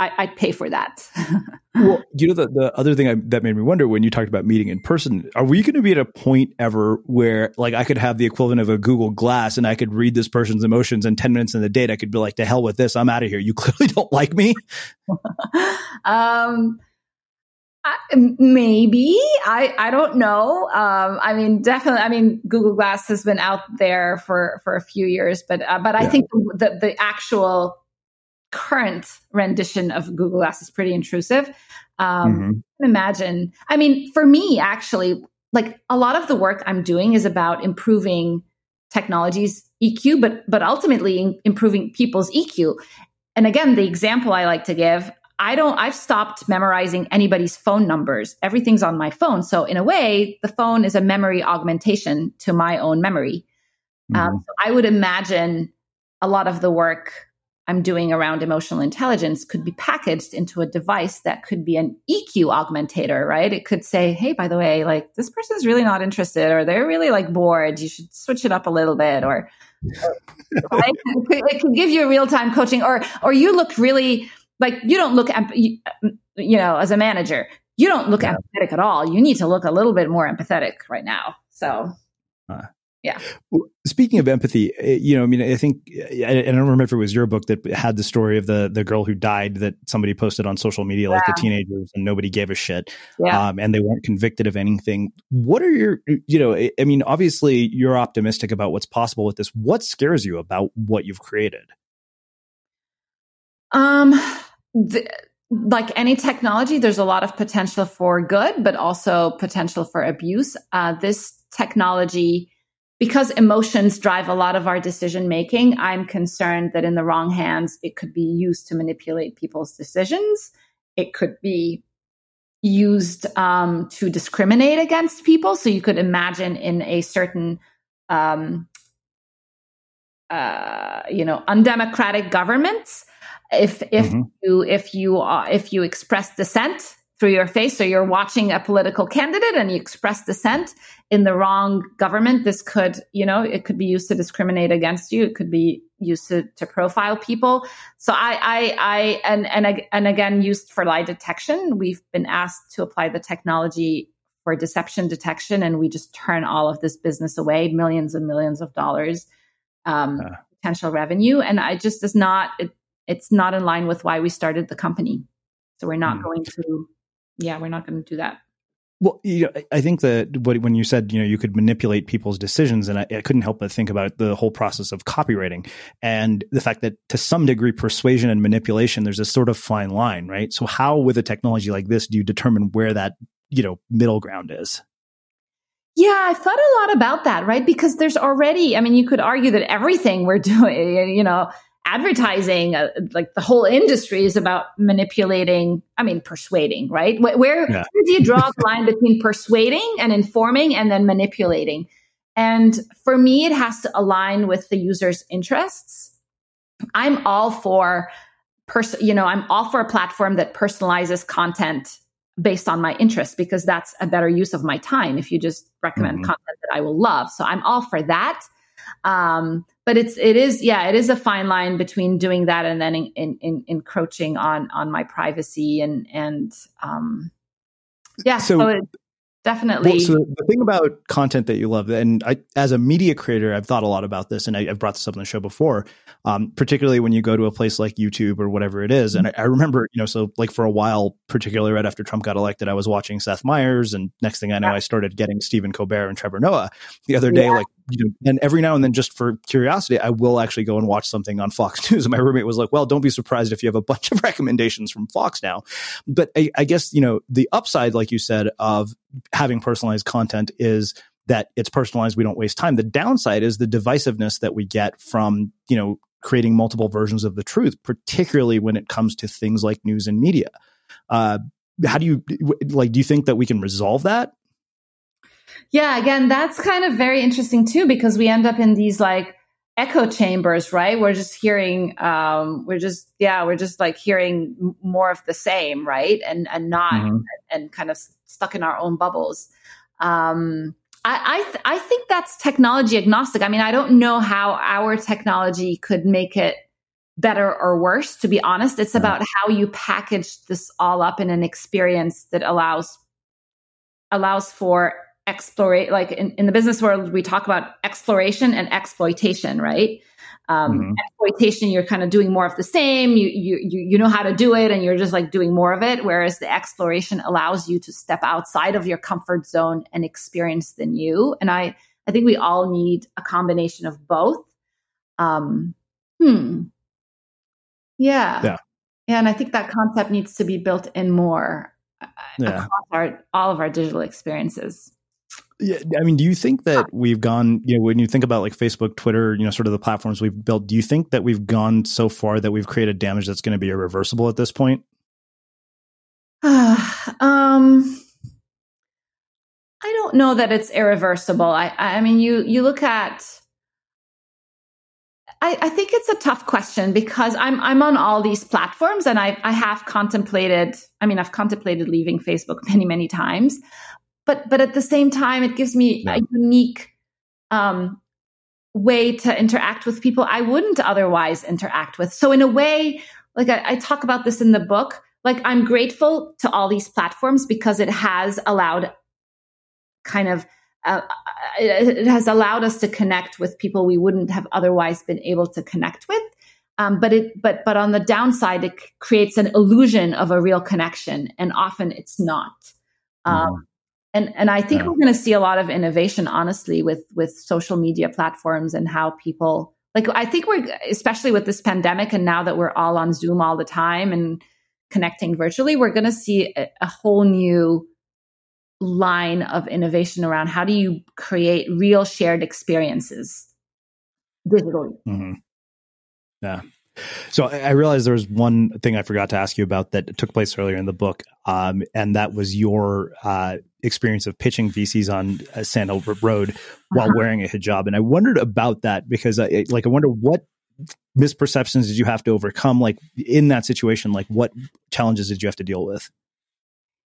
I, would pay for that. well, you know, the, the other thing I, that made me wonder when you talked about meeting in person, are we going to be at a point ever where like I could have the equivalent of a Google Glass and I could read this person's emotions and 10 minutes in the date, I could be like, to hell with this. I'm out of here. You clearly don't like me. um, I, maybe I I don't know. Um, I mean, definitely. I mean, Google Glass has been out there for for a few years, but uh, but I think the the actual current rendition of Google Glass is pretty intrusive. Um, mm-hmm. Imagine, I mean, for me, actually, like a lot of the work I'm doing is about improving technologies EQ, but but ultimately improving people's EQ. And again, the example I like to give, I don't. I've stopped memorizing anybody's phone numbers. Everything's on my phone, so in a way, the phone is a memory augmentation to my own memory. Um, mm-hmm. Um, so I would imagine a lot of the work I'm doing around emotional intelligence could be packaged into a device that could be an EQ augmentator, right? It could say, hey, by the way, like this person's really not interested or they're really like bored. You should switch it up a little bit or, right? it, could, give you real time coaching or, or you look really like you don't look, you, you know, as a manager, you don't look yeah. empathetic at all. You need to look a little bit more empathetic right now. So, yeah. Speaking of empathy, eh, you know, I mean, I think I, don't remember if it was your book that had the story of the the girl who died that somebody posted on social media, yeah. like the teenagers, and nobody gave a shit, yeah. um, and they weren't convicted of anything. What are your, you know, I mean, obviously you're optimistic about what's possible with this. What scares you about what you've created? Um, the, like any technology, there's a lot of potential for good, but also potential for abuse. Uh, this technology because emotions drive a lot of our decision making, I'm concerned that in the wrong hands, it could be used to manipulate people's decisions. It could be used um, to discriminate against people. So you could imagine in a certain, um, uh, you know, undemocratic governments, if if mm-hmm. you if you uh, if you express dissent through your face. So you're watching a political candidate and you express dissent in the wrong government. This could, you know, it could be used to discriminate against you. It could be used to, to profile people. So I, I, I, and, and, and again, used for lie detection. We've been asked to apply the technology for deception detection and we just turn all of this business away, millions and millions of dollars, um, potential revenue. And I just is not, it, it's not in line with why we started the company. So we're not mm. going to yeah, we're not going to do that. Well, you know, I think that when you said, you know, you could manipulate people's decisions, and I, I, couldn't help but think about the whole process of copywriting and the fact that to some degree, persuasion and manipulation, there's a sort of fine line, right? So, how with a technology like this do you determine where that, you know, middle ground is? Yeah, I thought a lot about that, right? Because there's already, I mean, you could argue that everything we're doing, you know, advertising, uh, like the whole industry is about manipulating, I mean, persuading, right? Where, where, yeah. where do you draw the line between persuading and informing and then manipulating? And for me, it has to align with the user's interests. I'm all for, pers- you know, I'm all for a platform that personalizes content based on my interests because that's a better use of my time if you just recommend mm-hmm. content that I will love. So I'm all for that. Um, but it's it is yeah it is a fine line between doing that and then in, in, in encroaching on on my privacy and and um, yeah so, so it, definitely. Well, so the thing about content that you love, and I, as a media creator, I've thought a lot about this, and I, have brought this up on the show before. Um, particularly when you go to a place like YouTube or whatever it is, and I, I, remember, you know, so like for a while, particularly right after Trump got elected, I was watching Seth Meyers, and next thing I know, yeah. I started getting Stephen Colbert and Trevor Noah. The other day, yeah. like you know, and every now and then, just for curiosity, I will actually go and watch something on Fox News. And my roommate was like, "Well, don't be surprised if you have a bunch of recommendations from Fox now." But I, I guess you know the upside, like you said, of having personalized content is that it's personalized. We don't waste time. The downside is the divisiveness that we get from, you know, creating multiple versions of the truth, particularly when it comes to things like news and media. Uh, how do you like? Do you think that we can resolve that? Yeah, again, that's kind of very interesting too, because we end up in these like echo chambers, right? We're just hearing, um, we're just, yeah, we're just like hearing more of the same, right? And and not mm-hmm. and kind of stuck in our own bubbles. Um, I I, th- I think that's technology agnostic. I mean, I don't know how our technology could make it better or worse. To be honest, it's about how you package this all up in an experience that allows allows for explore like in, in the business world we talk about exploration and exploitation right? Um, mm-hmm. exploitation you're kind of doing more of the same you, you you you know how to do it and you're just like doing more of it whereas the exploration allows you to step outside of your comfort zone and experience the new. And i i think we all need a combination of both. Um hmm. Yeah. Yeah, yeah and i think that concept needs to be built in more uh, yeah. across our all of our digital experiences yeah, I mean, do you think that we've gone, you know, when you think about like Facebook, Twitter, you know, sort of the platforms we've built, do you think that we've gone so far that we've created damage that's going to be irreversible at this point? um, I don't know that it's irreversible. I, I mean, you you look at. I, I think it's a tough question because I'm I'm on all these platforms and I I have contemplated. I mean, I've contemplated leaving Facebook many many times but but at the same time it gives me yeah. a unique um, way to interact with people i wouldn't otherwise interact with. So in a way like I, I talk about this in the book like i'm grateful to all these platforms because it has allowed kind of uh, it has allowed us to connect with people we wouldn't have otherwise been able to connect with. Um, but it but but on the downside it creates an illusion of a real connection and often it's not. Um, mm and and I think yeah. we're going to see a lot of innovation, honestly, with with social media platforms and how people like. I think we're especially with this pandemic, and now that we're all on Zoom all the time and connecting virtually, we're going to see a, a whole new line of innovation around how do you create real shared experiences digitally. Mm-hmm. Yeah. So I realized there was one thing I forgot to ask you about that took place earlier in the book, um, and that was your uh, experience of pitching VCs on uh, Sand Hill Road while uh-huh. wearing a hijab. And I wondered about that because, I, like, I wonder what misperceptions did you have to overcome, like in that situation? Like, what challenges did you have to deal with?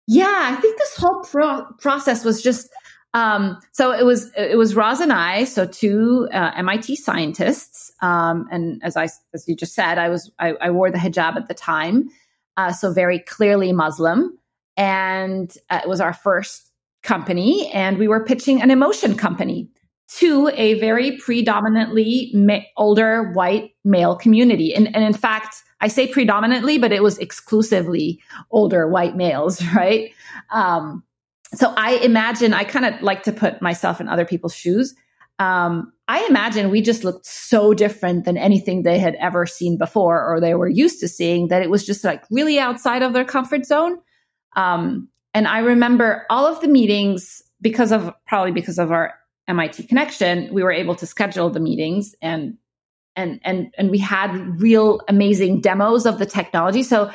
Yeah, I think this whole pro- process was just um, so it was it was Roz and I, so two uh, MIT scientists, um, and as I as you just said, I was I, I wore the hijab at the time, uh, so very clearly Muslim, and uh, it was our first company, and we were pitching an emotion company to a very predominantly ma- older white male community, and and in fact. I say predominantly, but it was exclusively older white males, right? Um, so I imagine I kind of like to put myself in other people's shoes. Um, I imagine we just looked so different than anything they had ever seen before or they were used to seeing that it was just like really outside of their comfort zone. Um, and I remember all of the meetings because of probably because of our MIT connection, we were able to schedule the meetings and and and and we had real amazing demos of the technology. So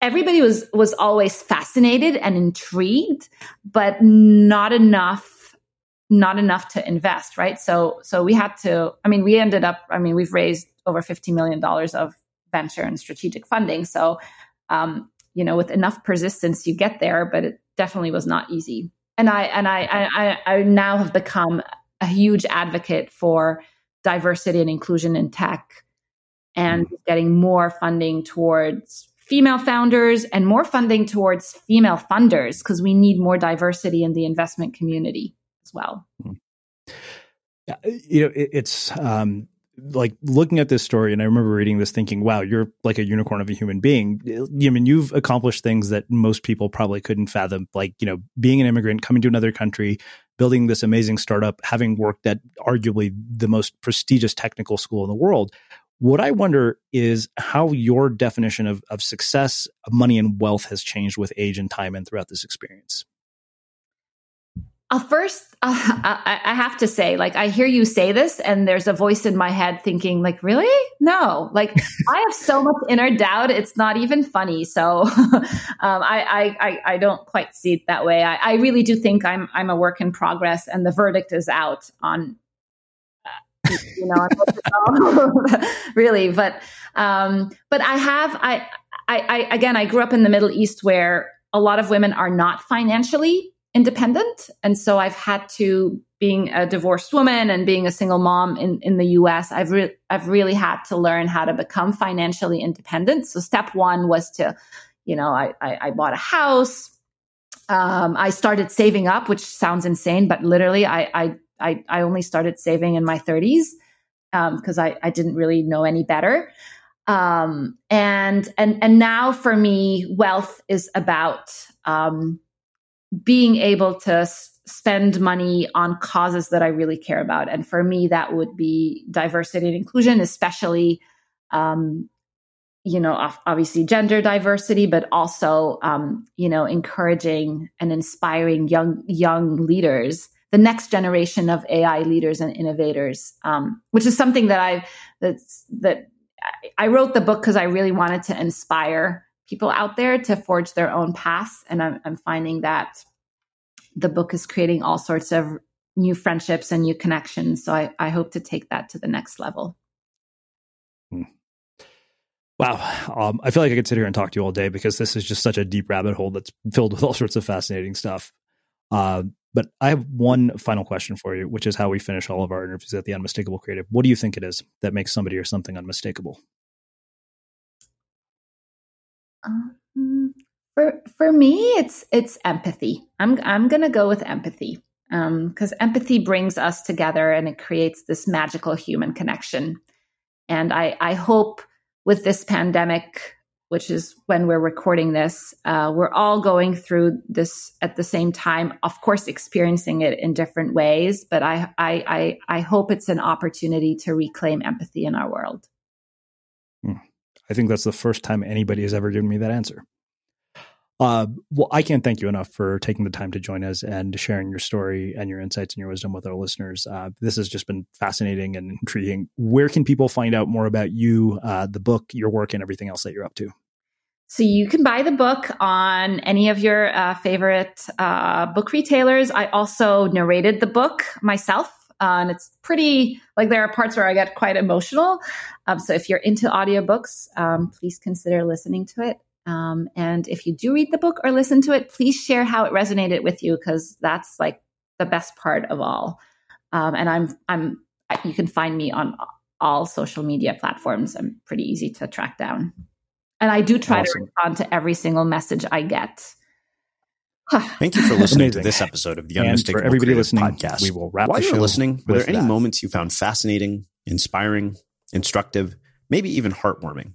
everybody was was always fascinated and intrigued, but not enough not enough to invest, right? So so we had to I mean we ended up I mean we've raised over 50 million dollars of venture and strategic funding. So um, you know with enough persistence you get there, but it definitely was not easy. And I and I I, I now have become a huge advocate for diversity and inclusion in tech and mm. getting more funding towards female founders and more funding towards female funders because we need more diversity in the investment community as well. Hmm. Yeah, you know, it, it's um, like looking at this story, and I remember reading this, thinking, "Wow, you're like a unicorn of a human being." I mean, you've accomplished things that most people probably couldn't fathom, like you know, being an immigrant, coming to another country, building this amazing startup, having worked at arguably the most prestigious technical school in the world. What I wonder is how your definition of, of success, money, and wealth has changed with age and time and throughout this experience. Uh, first, uh, I, I, have to say, like, I hear you say this, and there's a voice in my head thinking, like, really? No, like, I have so much inner doubt. It's not even funny. So, um, I, I, I, don't quite see it that way. I, I, really do think I'm, I'm a work in progress, and the verdict is out on, you know, really. But, um, but I have, I, I, I, again, I grew up in the Middle East where a lot of women are not financially independent. And so I've had to, being a divorced woman and being a single mom in, in the US, I've, re- I've really had to learn how to become financially independent. So step one was to, you know, I, I, I bought a house. Um, I started saving up, which sounds insane, but literally I, I, I, I only started saving in my 30s because um, I, I didn't really know any better. Um, and and and now for me, wealth is about um, being able to s- spend money on causes that I really care about. And for me, that would be diversity and inclusion, especially, um, you know, obviously gender diversity, but also, um, you know, encouraging and inspiring young young leaders, the next generation of AI leaders and innovators, um, which is something that I that I wrote the book because I really wanted to inspire people out there to forge their own paths. And I'm, I'm finding that the book is creating all sorts of new friendships and new connections. So I, I hope to take that to the next level. Hmm. Wow. Um, I feel like I could sit here and talk to you all day because this is just such a deep rabbit hole that's filled with all sorts of fascinating stuff. Uh, but I have one final question for you, which is how we finish all of our interviews at the Unmistakable Creative. What do you think it is that makes somebody or something unmistakable? Um, for for me, it's it's empathy. I'm I'm gonna go with empathy because um, empathy brings us together and it creates this magical human connection. And I I hope with this pandemic, which is when we're recording this, uh, we're all going through this at the same time. Of course, experiencing it in different ways, but I I I, I hope it's an opportunity to reclaim empathy in our world. Hmm. I think that's the first time anybody has ever given me that answer. Uh, well, I can't thank you enough for taking the time to join us and sharing your story and your insights and your wisdom with our listeners. Uh, this has just been fascinating and intriguing. Where can people find out more about you, uh, the book, your work, and everything else that you're up to? So you can buy the book on any of your uh, favorite uh, book retailers. I also narrated the book myself. Uh, and it's pretty like there are parts where I get quite emotional. Um, so if you're into audiobooks, um, please consider listening to it. Um, and if you do read the book or listen to it, please share how it resonated with you because that's like the best part of all. Um, and I'm I'm you can find me on all social media platforms. I'm pretty easy to track down, and I do try awesome. to respond to every single message I get. Thank you for listening to this episode of the Unmistakable for everybody listening, podcast. We will wrap. While you're listening, were there any that. moments you found fascinating, inspiring, instructive, maybe even heartwarming?